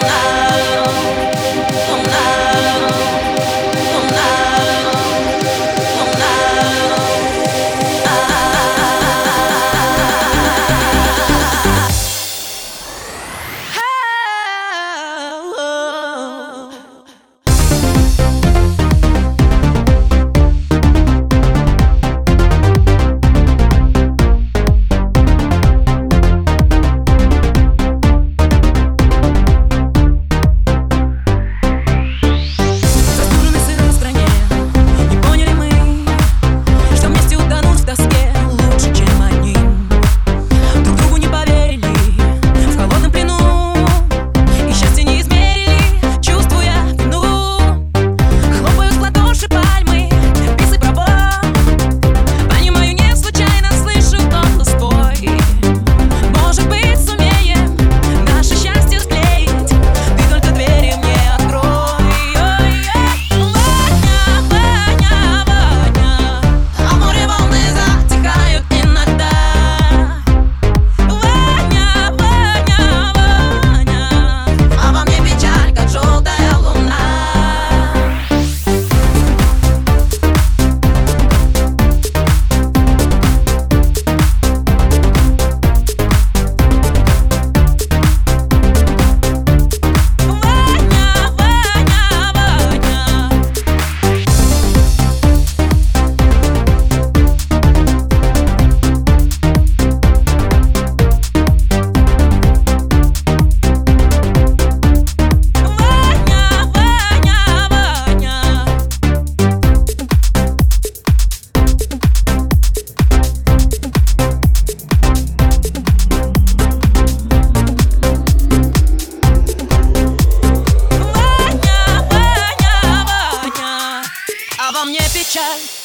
alive.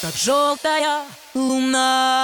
Как желтая луна.